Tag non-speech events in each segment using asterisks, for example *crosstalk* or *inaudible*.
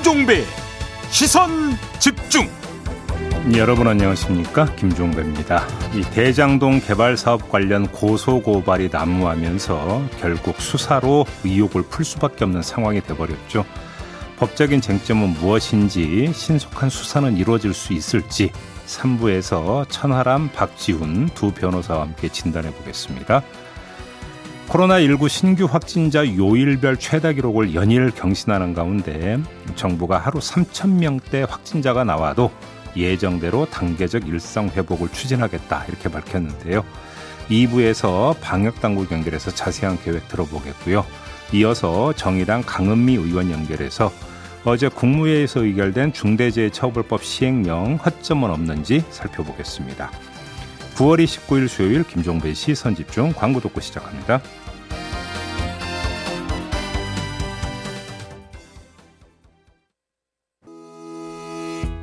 김종배 시선 집중 여러분 안녕하십니까 김종배입니다. 이 대장동 개발 사업 관련 고소 고발이 난무하면서 결국 수사로 의혹을 풀 수밖에 없는 상황이 돼버렸죠. 법적인 쟁점은 무엇인지 신속한 수사는 이루어질 수 있을지 3부에서 천하람, 박지훈 두 변호사와 함께 진단해 보겠습니다. 코로나19 신규 확진자 요일별 최다 기록을 연일 경신하는 가운데 정부가 하루 3천 명대 확진자가 나와도 예정대로 단계적 일상 회복을 추진하겠다 이렇게 밝혔는데요. 2부에서 방역 당국 연결해서 자세한 계획 들어보겠고요. 이어서 정의당 강은미 의원 연결해서 어제 국무회의에서 의결된 중대재해처벌법 시행령 허점은 없는지 살펴보겠습니다. 9월 29일 수요일 김종배 시선 집중 광고 듣고 시작합니다.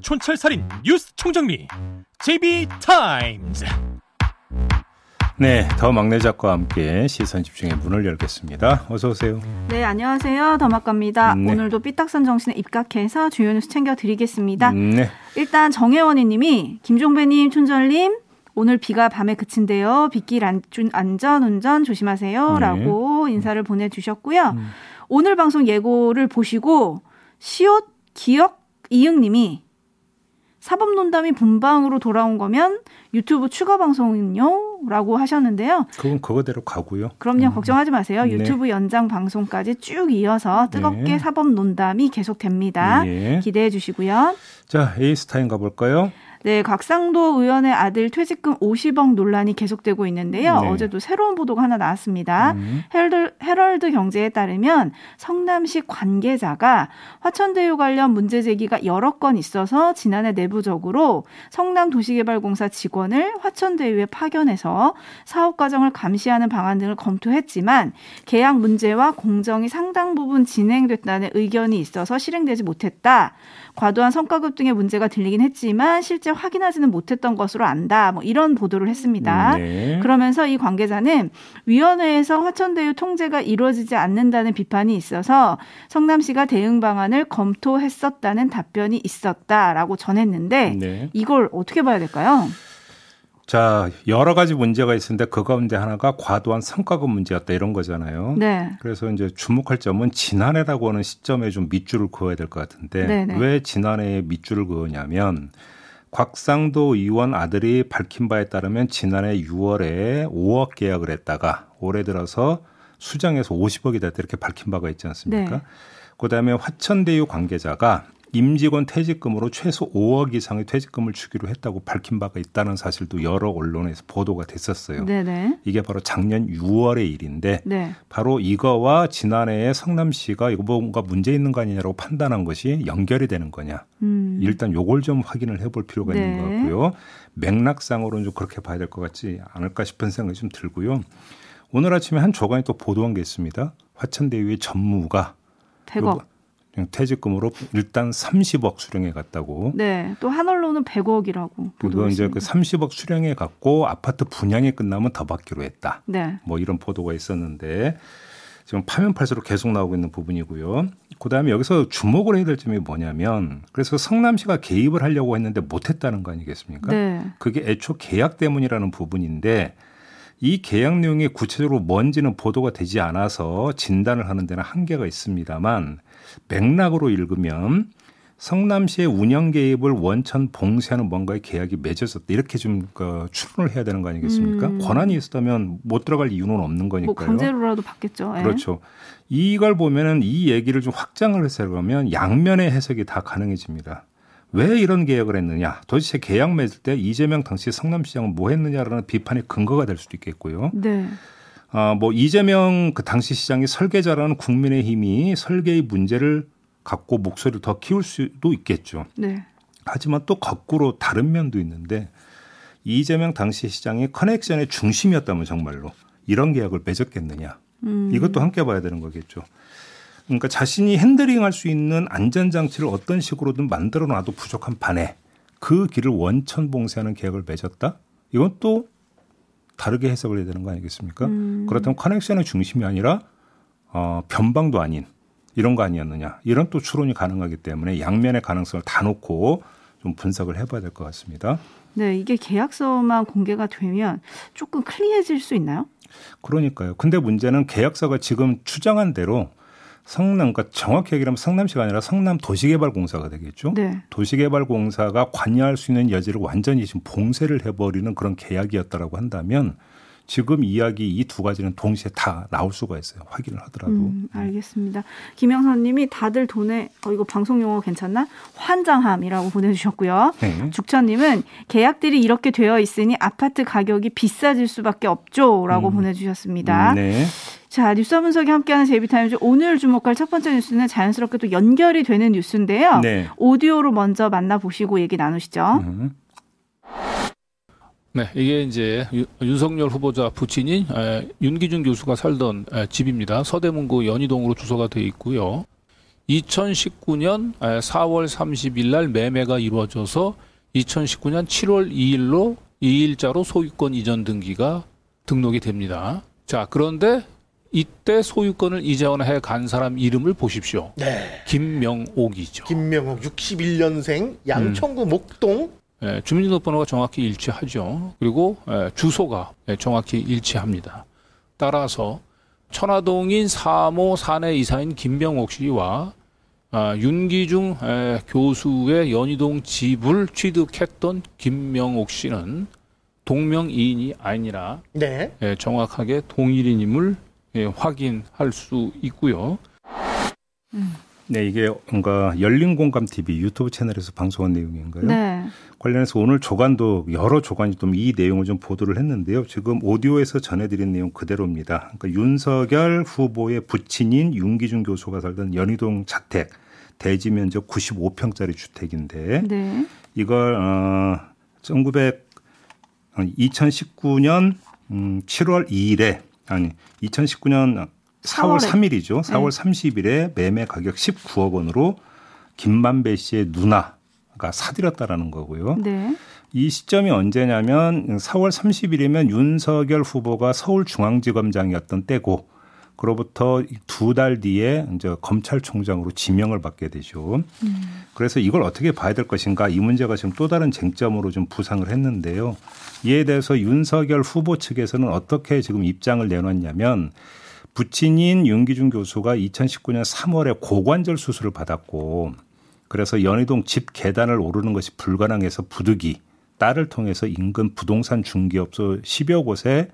촌철살인 뉴스 총정리 JB타임즈. 네, 더 막내 작가와 함께 시선 집중의 문을 열겠습니다. 어서 오세요. 네, 안녕하세요. 더 막갑니다. 네. 오늘도 삐딱선 정신에 입각해서 주요 뉴스 챙겨 드리겠습니다. 네. 일단 정혜원이 님이 김종배 님, 촌절님 오늘 비가 밤에 그친데요. 빗길 안전 운전 조심하세요. 네. 라고 인사를 보내 주셨고요. 음. 오늘 방송 예고를 보시고 시옷 기억 이응 님이 사법논담이 본방으로 돌아온 거면 유튜브 추가 방송은요? 라고 하셨는데요. 그건 그거대로 가고요. 그럼요. 음. 걱정하지 마세요. 네. 유튜브 연장 방송까지 쭉 이어서 뜨겁게 네. 사법논담이 계속됩니다. 네. 기대해 주시고요. 자, JB TIMES 가볼까요? 네, 곽상도 의원의 아들 퇴직금 50억 논란이 계속되고 있는데요. 네. 어제도 새로운 보도가 하나 나왔습니다. 음. 헤럴드, 헤럴드 경제에 따르면 성남시 관계자가 화천대유 관련 문제 제기가 여러 건 있어서 지난해 내부적으로 성남도시개발공사 직원을 화천대유에 파견해서 사업 과정을 감시하는 방안 등을 검토했지만 계약 문제와 공정이 상당 부분 진행됐다는 의견이 있어서 실행되지 못했다. 과도한 성과급 등의 문제가 들리긴 했지만 실제 확인하지는 못했던 것으로 안다. 뭐 이런 보도를 했습니다. 음, 네. 그러면서 이 관계자는 위원회에서 화천대유 통제가 이루어지지 않는다는 비판이 있어서 성남시가 대응 방안을 검토했었다는 답변이 있었다라고 전했는데 네. 이걸 어떻게 봐야 될까요? 자, 여러 가지 문제가 있었는데 그 가운데 하나가 과도한 성과급 문제였다 이런 거잖아요. 네. 그래서 이제 주목할 점은 지난해라고 하는 시점에 좀 밑줄을 그어야 될 것 같은데 네네. 네. 왜 지난해에 밑줄을 그으냐면 곽상도 의원 아들이 밝힌 바에 따르면 지난해 6월에 5억 계약을 했다가 올해 들어서 수정해서 50억이 됐다 이렇게 밝힌 바가 있지 않습니까? 네. 그다음에 화천대유 관계자가 임직원 퇴직금으로 최소 5억 이상의 퇴직금을 주기로 했다고 밝힌 바가 있다는 사실도 여러 언론에서 보도가 됐었어요. 네네. 이게 바로 작년 6월의 일인데 네. 바로 이거와 지난해에 성남시가 이거 뭔가 문제 있는 거 아니냐라고 판단한 것이 연결이 되는 거냐. 음. 일단 요걸 좀 확인을 해볼 필요가 네. 있는 것 같고요. 맥락상으로는 좀 그렇게 봐야 될 것 같지 않을까 싶은 생각이 좀 들고요. 오늘 아침에 한 조간이 또 보도한 게 있습니다. 화천대유의 전무가 100억. 퇴직금으로 일단 30억 수령해 갔다고. 네. 또 한 언론은 100억이라고. 그거 이제 그 30억 수령해 갔고 아파트 분양이 끝나면 더 받기로 했다. 네. 뭐 이런 보도가 있었는데 지금 파면 팔수록 계속 나오고 있는 부분이고요. 그다음에 여기서 주목을 해야 될 점이 뭐냐면 그래서 성남시가 개입을 하려고 했는데 못했다는 거 아니겠습니까? 네. 그게 애초 계약 때문이라는 부분인데 이 계약 내용이 구체적으로 뭔지는 보도가 되지 않아서 진단을 하는 데는 한계가 있습니다만 맥락으로 읽으면 성남시의 운영 개입을 원천 봉쇄하는 뭔가의 계약이 맺어졌다 이렇게 좀그 추론을 해야 되는 거 아니겠습니까? 음. 권한이 있었다면 못 들어갈 이유는 없는 거니까요. 뭐 강제로라도 받겠죠. 예. 그렇죠. 이걸 보면은 이 얘기를 좀 확장을 해서 그러면 양면의 해석이 다 가능해집니다. 왜 이런 계약을 했느냐? 도대체 계약 맺을 때 이재명 당시 성남시장은 뭐 했느냐라는 비판의 근거가 될 수도 있겠고요. 네. 아, 뭐 이재명 그 당시 시장이 설계자라는 국민의힘이 설계의 문제를 갖고 목소리를 더 키울 수도 있겠죠. 네. 하지만 또 거꾸로 다른 면도 있는데 이재명 당시 시장이 커넥션의 중심이었다면 정말로 이런 계약을 맺었겠느냐. 음. 이것도 함께 봐야 되는 거겠죠. 그러니까 자신이 핸들링할 수 있는 안전 장치를 어떤 식으로든 만들어 놔도 부족한 반에 그 길을 원천 봉쇄하는 계약을 맺었다? 이건 또 다르게 해석을 해야 되는 거 아니겠습니까? 음. 그렇다면 커넥션의 중심이 아니라 어, 변방도 아닌 이런 거 아니었느냐 이런 또 추론이 가능하기 때문에 양면의 가능성을 다 놓고 좀 분석을 해봐야 될 것 같습니다. 네, 이게 계약서만 공개가 되면 조금 클리해질 수 있나요? 그러니까요. 근데 문제는 계약서가 지금 추정한 대로 성남, 그러니까 정확히 얘기하면 성남시가 아니라 성남 도시개발공사가 되겠죠. 네. 도시개발공사가 관여할 수 있는 여지를 완전히 지금 봉쇄를 해버리는 그런 계약이었다라고 한다면 지금 이야기 이 두 가지는 동시에 다 나올 수가 있어요. 확인을 하더라도. 음, 알겠습니다. 김영선님이 다들 돈에 어 이거 방송 용어 괜찮나? 환장함이라고 보내주셨고요. 네. 죽천님은 계약들이 이렇게 되어 있으니 아파트 가격이 비싸질 수밖에 없죠라고 음. 보내주셨습니다. 네. 자, 뉴스 분석이 함께하는 제이비타임즈 오늘 주목할 첫 번째 뉴스는 자연스럽게 또 연결이 되는 뉴스인데요. 네. 오디오로 먼저 만나보시고 얘기 나누시죠. 음. 네, 이게 이제 윤석열 후보자 부친인 윤기준 교수가 살던 집입니다. 서대문구 연희동으로 주소가 되어 있고요. 2019년 4월 30일 날 매매가 이루어져서 2019년 7월 2일로 2일자로 소유권 이전 등기가 등록이 됩니다. 자, 그런데 이때 소유권을 이전해 간 사람 이름을 보십시오. 네. 김명옥이죠. 김명옥 61년생 양천구 음. 목동 예, 주민등록번호가 정확히 일치하죠. 그리고 예, 주소가 예, 정확히 일치합니다. 따라서 천화동인 3호 사내 이사인 김병옥 씨와 아, 윤기중 에, 교수의 연희동 집을 취득했던 김명옥 씨는 동명이인이 아니라 네. 에, 정확하게 동일인임을 에, 확인할 수 있고요. 음. 네, 이게 뭔가 열린 공감 TV 유튜브 채널에서 방송한 내용인가요? 네. 관련해서 오늘 조간도 여러 조간이 좀 이 내용을 좀 보도를 했는데요. 지금 오디오에서 전해드린 내용 그대로입니다. 그러니까 윤석열 후보의 부친인 윤기준 교수가 살던 연희동 자택 대지 면적 95평짜리 주택인데 네. 이걸 어 1900, 2019년 음 7월 2일에 아니 2019년 4월 3일이죠. 4월 네. 30일에 매매 가격 19억 원으로 김만배 씨의 누나가 사들였다라는 거고요. 네. 이 시점이 언제냐면 4월 30일이면 윤석열 후보가 서울중앙지검장이었던 때고 그로부터 두 달 뒤에 이제 검찰총장으로 지명을 받게 되죠. 음. 그래서 이걸 어떻게 봐야 될 것인가 이 문제가 지금 또 다른 쟁점으로 좀 부상을 했는데요. 이에 대해서 윤석열 후보 측에서는 어떻게 지금 입장을 내놨냐면 부친인 윤기준 교수가 2019년 3월에 고관절 수술을 받았고 그래서 연희동 집 계단을 오르는 것이 불가능해서 부득이 딸을 통해서 인근 부동산 중개업소 10여 곳에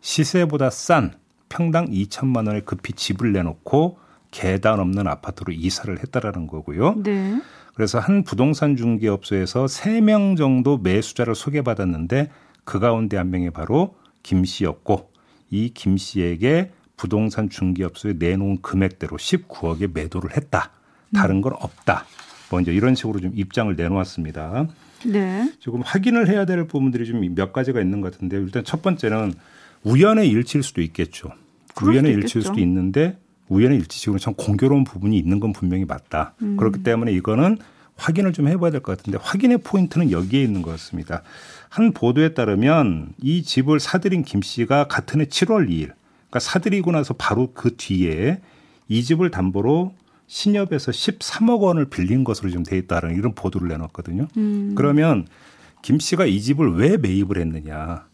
시세보다 싼 평당 2천만 원에 급히 집을 내놓고 계단 없는 아파트로 이사를 했다라는 거고요. 네. 그래서 한 부동산 중개업소에서 3명 정도 매수자를 소개받았는데 그 가운데 한 명이 바로 김 씨였고 이 김 씨에게 부동산 중개업소에 내놓은 금액대로 19억에 매도를 했다. 다른 건 없다. 뭐 이제 이런 식으로 좀 입장을 내놓았습니다. 네. 지금 확인을 해야 될 부분들이 좀 몇 가지가 있는 것 같은데 일단 첫 번째는 우연의 일치일 수도 있겠죠. 우연의 일치일 수도 있는데 우연의 일치식으로 참 공교로운 부분이 있는 건 분명히 맞다. 음. 그렇기 때문에 이거는 확인을 좀 해봐야 될 것 같은데 확인의 포인트는 여기에 있는 것 같습니다. 한 보도에 따르면 이 집을 사들인 김 씨가 같은 해 7월 2일 그러니까 사들이고 나서 바로 그 뒤에 이 집을 담보로 신협에서 13억 원을 빌린 것으로 좀돼 있다는 이런 보도를 내놨거든요. 음. 그러면 김 씨가 이 집을 왜 매입을 했느냐.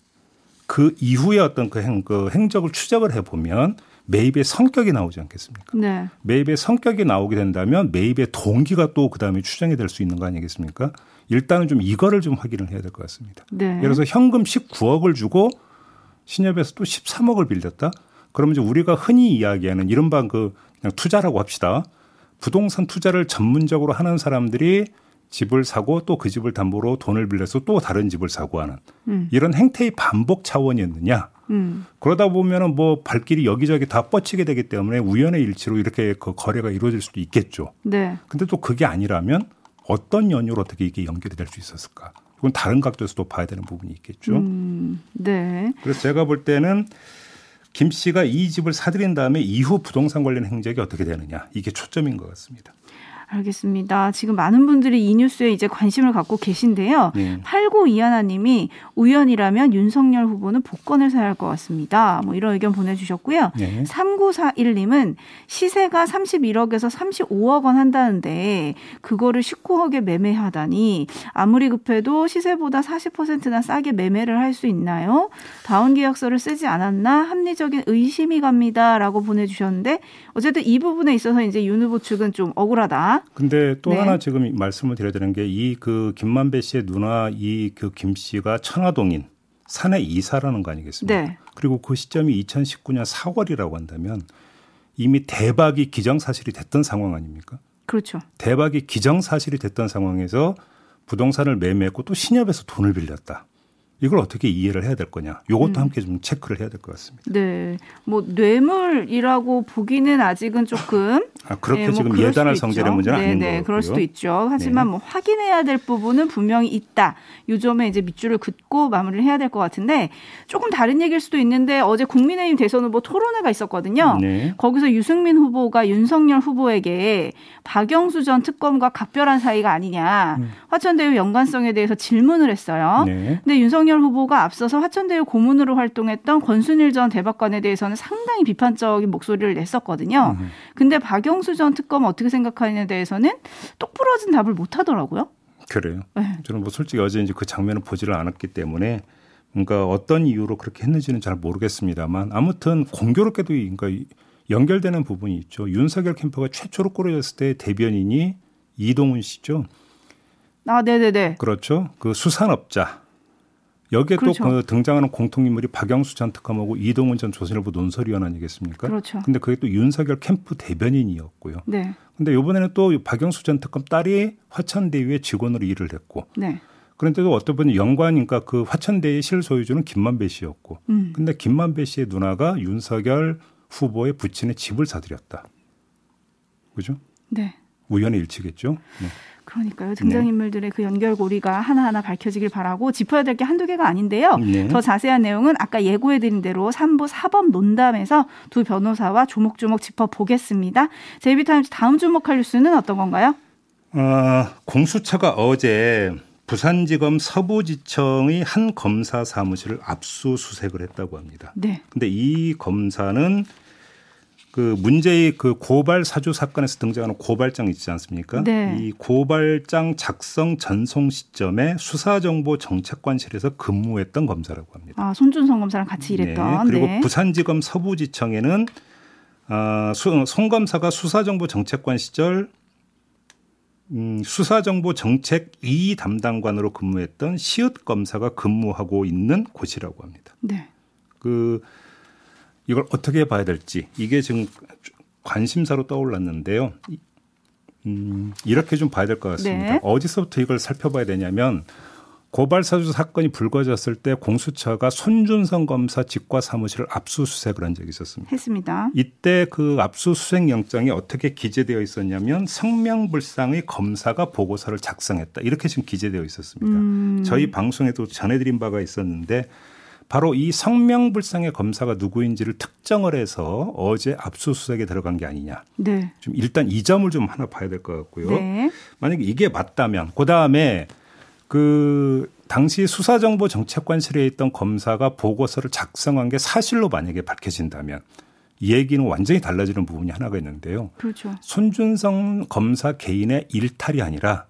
그 이후에 어떤 그, 행, 그 행적을 추적을 해보면 매입의 성격이 나오지 않겠습니까? 네. 매입의 성격이 나오게 된다면 매입의 동기가 또 그다음에 추정이 될 수 있는 거 아니겠습니까? 일단은 좀 이거를 좀 확인을 해야 될 것 같습니다. 네. 예를 들어서 현금 19억을 주고 신협에서 또 13억을 빌렸다? 그러면 이제 우리가 흔히 이야기하는 이른바 그 그냥 투자라고 합시다. 부동산 투자를 전문적으로 하는 사람들이 집을 사고 또 그 집을 담보로 돈을 빌려서 또 다른 집을 사고 하는 음. 이런 행태의 반복 차원이었느냐. 음. 그러다 보면은 뭐 발길이 여기저기 다 뻗치게 되기 때문에 우연의 일치로 이렇게 그 거래가 이루어질 수도 있겠죠. 네. 근데 또 그게 아니라면 어떤 연유로 어떻게 이게 연결이 될 수 있었을까? 이건 다른 각도에서도 봐야 되는 부분이 있겠죠. 음, 네. 그래서 제가 볼 때는 김 씨가 이 집을 사들인 다음에 이후 부동산 관련 행적이 어떻게 되느냐 이게 초점인 것 같습니다. 알겠습니다. 지금 많은 분들이 이 뉴스에 이제 관심을 갖고 계신데요. 네. 89 이하나님이 우연이라면 윤석열 후보는 복권을 사야 할 것 같습니다. 뭐 이런 의견 보내주셨고요. 네. 3941님은 시세가 31억에서 35억 원 한다는데 그거를 19억에 매매하다니 아무리 급해도 시세보다 40%나 싸게 매매를 할 수 있나요? 다운 계약서를 쓰지 않았나 합리적인 의심이 갑니다라고 보내주셨는데 어쨌든 이 부분에 있어서 이제 윤 후보 측은 좀 억울하다. 근데 또 네. 하나 지금 말씀을 드려야 되는 게 이 그 김만배 씨의 누나 이 그 김 씨가 천화동인 사내 이사라는 거 아니겠습니까? 네. 그리고 그 시점이 2019년 4월이라고 한다면 이미 대박이 기정사실이 됐던 상황 아닙니까? 그렇죠. 대박이 기정사실이 됐던 상황에서 부동산을 매매했고 또 신협에서 돈을 빌렸다. 이걸 어떻게 이해를 해야 될 거냐. 요것도 음. 함께 좀 체크를 해야 될 것 같습니다. 네. 뭐 뇌물이라고 보기는 아직은 조금 아, 그렇게 네, 뭐 지금 예단할 성질의 문제는 네, 아닌 네, 그럴 수도 있죠. 하지만 네. 뭐 확인해야 될 부분은 분명히 있다. 요 점에 이제 밑줄을 긋고 마무리를 해야 될 것 같은데 조금 다른 얘기일 수도 있는데 어제 국민의힘 대선 후보 토론회가 있었거든요. 네. 거기서 유승민 후보가 윤석열 후보에게 박영수 전 특검과 각별한 사이가 아니냐. 음. 화천대유 연관성에 대해서 질문을 했어요. 네. 근데 윤석 윤석열 후보가 앞서서 화천대유 고문으로 활동했던 권순일 전 대법관에 대해서는 상당히 비판적인 목소리를 냈었거든요. 음. 근데 박영수 전 특검 어떻게 생각하느냐에 대해서는 똑부러진 답을 못 하더라고요. 그래요. 네. 저는 뭐 솔직히 어제 이제 그 장면을 보지를 않았기 때문에 그러니까 어떤 이유로 그렇게 했는지는 잘 모르겠습니다만 아무튼 공교롭게도 그러니까 연결되는 부분이 있죠. 윤석열 캠프가 최초로 꾸려졌을 때 대변인이 이동훈 씨죠. 아, 네네네. 그렇죠. 그 수산업자. 여기에 그렇죠. 또그 등장하는 공통인물이 박영수 전 특검하고 이동훈 전 조선일보 논설위원 아니겠습니까? 그렇죠. 근데 그게 또 윤석열 캠프 대변인이었고요. 네. 근데 이번에는 또 박영수 전 특검 딸이 화천대유의 직원으로 일을 했고. 네. 그런데도 어떤 분이 연관인가 그 화천대유의 실소유주는 김만배 씨였고. 음. 근데 김만배 씨의 누나가 윤석열 후보의 부친의 집을 사들였다. 그죠? 네. 우연의 일치겠죠. 네. 그러니까요. 등장인물들의 네. 그 연결고리가 하나하나 밝혀지길 바라고 짚어야 될 게 한두 개가 아닌데요. 네. 더 자세한 내용은 아까 예고해드린 대로 3부 사법 논담에서 두 변호사와 조목조목 짚어보겠습니다. 제이비타임즈 다음 주목할 뉴스는 어떤 건가요? 어, 공수처가 어제 부산지검 서부지청의 한 검사 사무실을 압수수색을 했다고 합니다. 네. 근데 이 검사는 그 문제의 그 고발 사주 사건에서 등장하는 고발장 있지 않습니까? 네. 이 고발장 작성 전송 시점에 수사정보 정책관실에서 근무했던 검사라고 합니다. 아 손준성 검사랑 같이 일했던. 네. 그리고 네. 부산지검 서부지청에는 아, 송 검사가 수사정보 정책관 시절 음, 수사정보 정책 2 담당관으로 근무했던 시읒 검사가 근무하고 있는 곳이라고 합니다. 네. 그 이걸 어떻게 봐야 될지 이게 지금 관심사로 떠올랐는데요. 음, 이렇게 좀 봐야 될 것 같습니다. 네. 어디서부터 이걸 살펴봐야 되냐면 고발사주 사건이 불거졌을 때 공수처가 손준성 검사 직과 사무실을 압수수색을 한 적이 있었습니다. 했습니다. 이때 그 압수수색 영장이 어떻게 기재되어 있었냐면 성명불상의 검사가 보고서를 작성했다. 이렇게 지금 기재되어 있었습니다. 음. 저희 방송에도 전해드린 바가 있었는데 바로 이 성명불상의 검사가 누구인지를 특정을 해서 어제 압수수색에 들어간 게 아니냐. 네. 좀 일단 이 점을 좀 하나 봐야 될 것 같고요. 네. 만약에 이게 맞다면 그 다음에 그 당시 수사정보정책관실에 있던 검사가 보고서를 작성한 게 사실로 만약에 밝혀진다면 이 얘기는 완전히 달라지는 부분이 하나가 있는데요. 그렇죠. 손준성 검사 개인의 일탈이 아니라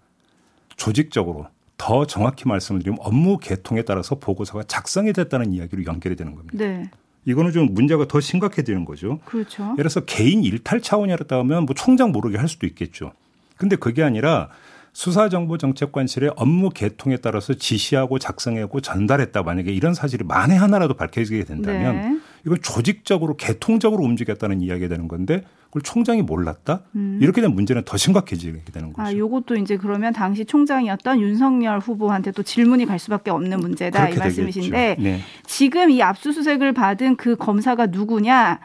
조직적으로 더 정확히 말씀을 드리면 업무 계통에 따라서 보고서가 작성이 됐다는 이야기로 연결이 되는 겁니다. 네. 이거는 좀 문제가 더 심각해지는 거죠. 그렇죠. 예를 들어서 개인 일탈 차원이었다 하면 뭐 총장 모르게 할 수도 있겠죠. 근데 그게 아니라 수사정보정책관실의 업무 계통에 따라서 지시하고 작성하고 전달했다 만약에 이런 사실이 만에 하나라도 밝혀지게 된다면 네. 이건 조직적으로 계통적으로 움직였다는 이야기가 되는 건데 그걸 총장이 몰랐다? 음. 이렇게 되면 문제는 더 심각해지게 되는 거죠. 아, 요것도 이제 그러면 당시 총장이었던 윤석열 후보한테 또 질문이 갈 수밖에 없는 문제다 이 말씀이신데 네. 지금 이 압수수색을 받은 그 검사가 누구냐?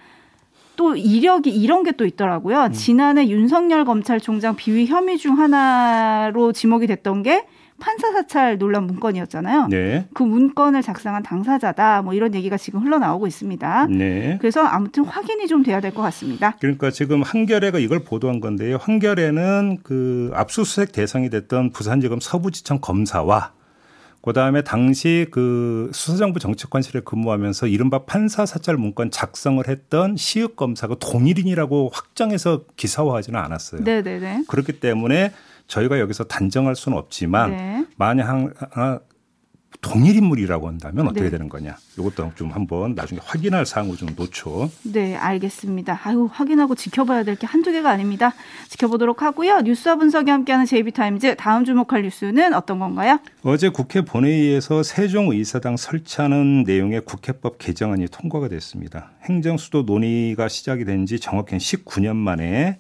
또 이력이 이런 게 또 있더라고요. 음. 지난해 윤석열 검찰총장 비위 혐의 중 하나로 지목이 됐던 게 판사 사찰 논란 문건이었잖아요. 네. 그 문건을 작성한 당사자다. 뭐 이런 얘기가 지금 흘러나오고 있습니다. 네. 그래서 아무튼 확인이 좀 돼야 될 것 같습니다. 그러니까 지금 한겨레가 이걸 보도한 건데요. 한겨레는 그 압수수색 대상이 됐던 부산지검 서부지청 검사와 그다음에 당시 그 수사정부 정책관실에 근무하면서 이른바 판사 사찰 문건 작성을 했던 시읍 검사가 동일인이라고 확정해서 기사화하지는 않았어요. 네네네. 그렇기 때문에 저희가 여기서 단정할 수는 없지만 네. 만약 하나 동일 인물이라고 한다면 어떻게 네. 되는 거냐. 이것도 좀 한번 나중에 확인할 사항을 좀 놓죠. 네, 알겠습니다. 아유, 확인하고 지켜봐야 될 게 한두 개가 아닙니다. 지켜보도록 하고요. 뉴스와 분석이 함께하는 JB타임즈 다음 주목할 뉴스는 어떤 건가요? 어제 국회 본회의에서 세종의사당 설치하는 내용의 국회법 개정안이 통과가 됐습니다. 행정수도 논의가 시작이 된 지 정확히 19년 만에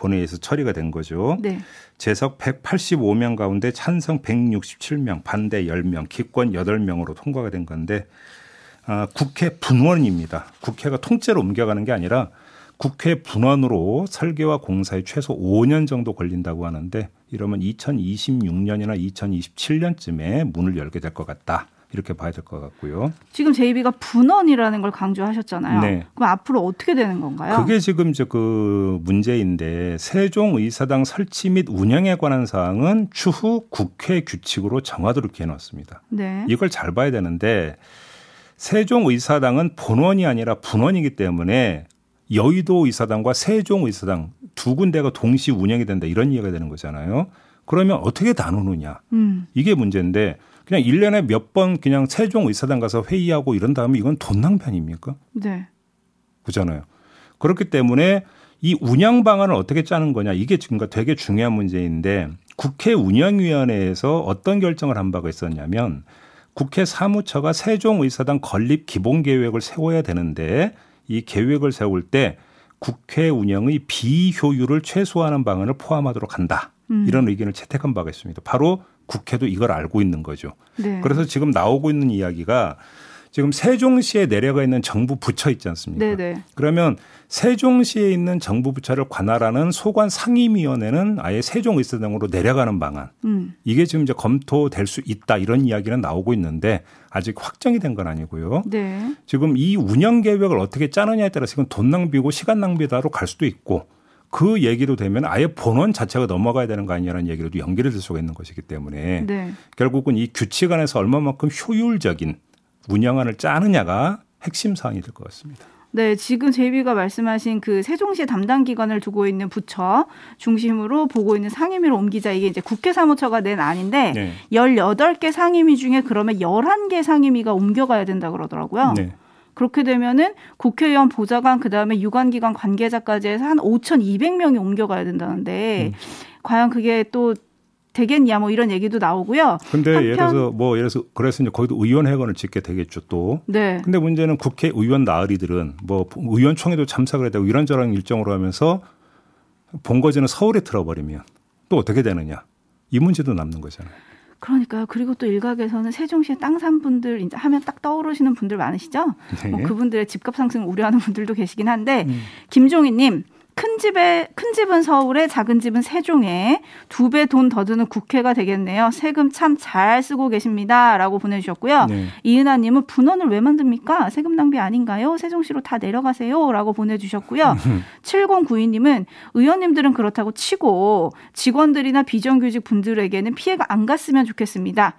본회의에서 처리가 된 거죠. 네. 재석 185명 가운데 찬성 167명, 반대 10명, 기권 8명으로 통과가 된 건데 아, 국회 분원입니다. 국회가 통째로 옮겨가는 게 아니라 국회 분원으로 설계와 공사에 최소 5년 정도 걸린다고 하는데 이러면 2026년이나 2027년쯤에 문을 열게 될 것 같다. 이렇게 봐야 될 것 같고요. 지금 제이비가 분원이라는 걸 강조하셨잖아요. 네. 그럼 앞으로 어떻게 되는 건가요? 그게 지금 이제 그 문제인데 세종 의사당 설치 및 운영에 관한 사항은 추후 국회 규칙으로 정하도록 해 놨습니다. 네. 이걸 잘 봐야 되는데 세종 의사당은 본원이 아니라 분원이기 때문에 여의도 의사당과 세종 의사당 두 군데가 동시 운영이 된다 이런 이해가 되는 거잖아요. 그러면 어떻게 나누느냐 음. 이게 문제인데 그냥 1년에 몇 번 그냥 세종 의사당 가서 회의하고 이런 다음에 이건 돈 낭비 아닙니까? 네. 그잖아요. 그렇기 때문에 이 운영 방안을 어떻게 짜는 거냐 이게 지금 되게 중요한 문제인데 국회 운영위원회에서 어떤 결정을 한 바가 있었냐면 국회 사무처가 세종의사당 건립 기본 계획을 세워야 되는데 이 계획을 세울 때 국회 운영의 비효율을 최소화하는 방안을 포함하도록 한다. 음. 이런 의견을 채택한 바가 있습니다. 바로 국회도 이걸 알고 있는 거죠. 네. 그래서 지금 나오고 있는 이야기가 지금 세종시에 내려가 있는 정부 부처 있지 않습니까? 네네. 네. 그러면 세종시에 있는 정부 부처를 관할하는 소관 상임위원회는 아예 세종의사당으로 내려가는 방안. 음. 이게 지금 이제 검토될 수 있다 이런 이야기는 나오고 있는데 아직 확정이 된 건 아니고요. 네. 지금 이 운영 계획을 어떻게 짜느냐에 따라서 이건 돈 낭비고 시간 낭비다로 갈 수도 있고 그 얘기로 되면 아예 본원 자체가 넘어가야 되는 거 아니냐는 얘기로도 연결이 될 수가 있는 것이기 때문에 네. 결국은 이 규칙 안에서 얼마만큼 효율적인 운영안을 짜느냐가 핵심 사안이 될 것 같습니다. 네, 지금 제이비가 말씀하신 그 세종시 담당 기관을 두고 있는 부처 중심으로 보고 있는 상임위로 옮기자 이게 이제 국회 사무처가 낸 안인데 네. 18개 상임위 중에 그러면 11개 상임위가 옮겨가야 된다 그러더라고요. 네. 그렇게 되면은 국회의원 보좌관 그다음에 유관기관 관계자까지 해서 한 5,200명이 옮겨가야 된다는데 음. 과연 그게 또 되겠냐 뭐 이런 얘기도 나오고요. 근데 예를 들어서 뭐 예를 들어서 그래서 이제 거기도 의원회관을 짓게 되겠죠 또. 네. 근데 문제는 국회 의원 나으리들은 뭐 의원총회도 참석을 해야 되고 이런저런 일정으로 하면서 본거지는 서울에 틀어버리면 또 어떻게 되느냐 이 문제도 남는 거잖아요. 그러니까요. 그리고 또 일각에서는 세종시에 땅산 분들 이제 하면 딱 떠오르시는 분들 많으시죠? 네. 뭐 그분들의 집값 상승 우려하는 분들도 계시긴 한데 음. 김종희님 큰 집에 큰 집은 서울에 작은 집은 세종에 두 배 돈 더 드는 국회가 되겠네요. 세금 참 잘 쓰고 계십니다라고 보내주셨고요. 네. 이은하 님은 분원을 왜 만듭니까? 세금 낭비 아닌가요? 세종시로 다 내려가세요라고 보내주셨고요. *laughs* 7092님은 의원님들은 그렇다고 치고 직원들이나 비정규직 분들에게는 피해가 안 갔으면 좋겠습니다.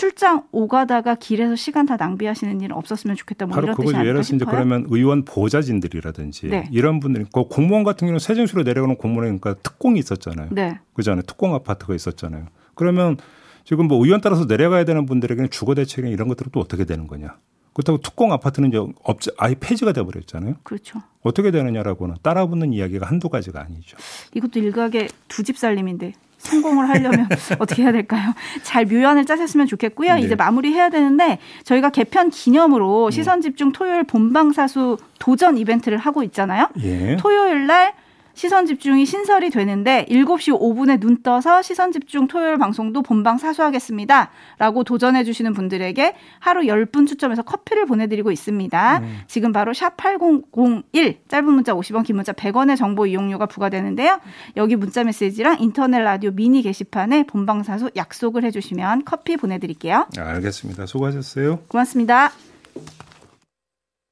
출장 오가다가 길에서 시간 다 낭비하시는 일은 없었으면 좋겠다. 뭐 바로 그거죠. 예를 들어서 이제 그러면 의원 보좌진들이라든지 네. 이런 분들이 그 공무원 같은 경우는 세종시로 내려가는 공무원이니까 그러니까 특공이 있었잖아요. 네. 그잖아요. 특공 아파트가 있었잖아요. 그러면 지금 뭐 의원 따라서 내려가야 되는 분들에게는 주거 대책이나 이런 것들은 또 어떻게 되는 거냐? 그렇다고 특공 아파트는 이제 업체 아예 폐지가 돼 버렸잖아요. 그렇죠. 어떻게 되느냐라고는 따라붙는 이야기가 한두 가지가 아니죠. 이것도 일각의 두 집 살림인데 성공을 하려면 *laughs* 어떻게 해야 될까요? 잘 묘안을 짜셨으면 좋겠고요. 네. 이제 마무리해야 되는데 저희가 개편 기념으로 네. 시선 집중 토요일 본방사수 도전 이벤트를 하고 있잖아요. 예. 토요일 날 시선 집중이 신설이 되는데 7시 5분에 눈 떠서 시선 집중 토요일 방송도 본방 사수하겠습니다. 라고 도전해 주시는 분들에게 하루 10분 추첨해서 커피를 보내드리고 있습니다. 음. 지금 바로 샵 8001 짧은 문자 50원 긴 문자 100원의 정보 이용료가 부과되는데요. 여기 문자 메시지랑 인터넷 라디오 미니 게시판에 본방 사수 약속을 해주시면 커피 보내드릴게요. 알겠습니다. 수고하셨어요. 고맙습니다.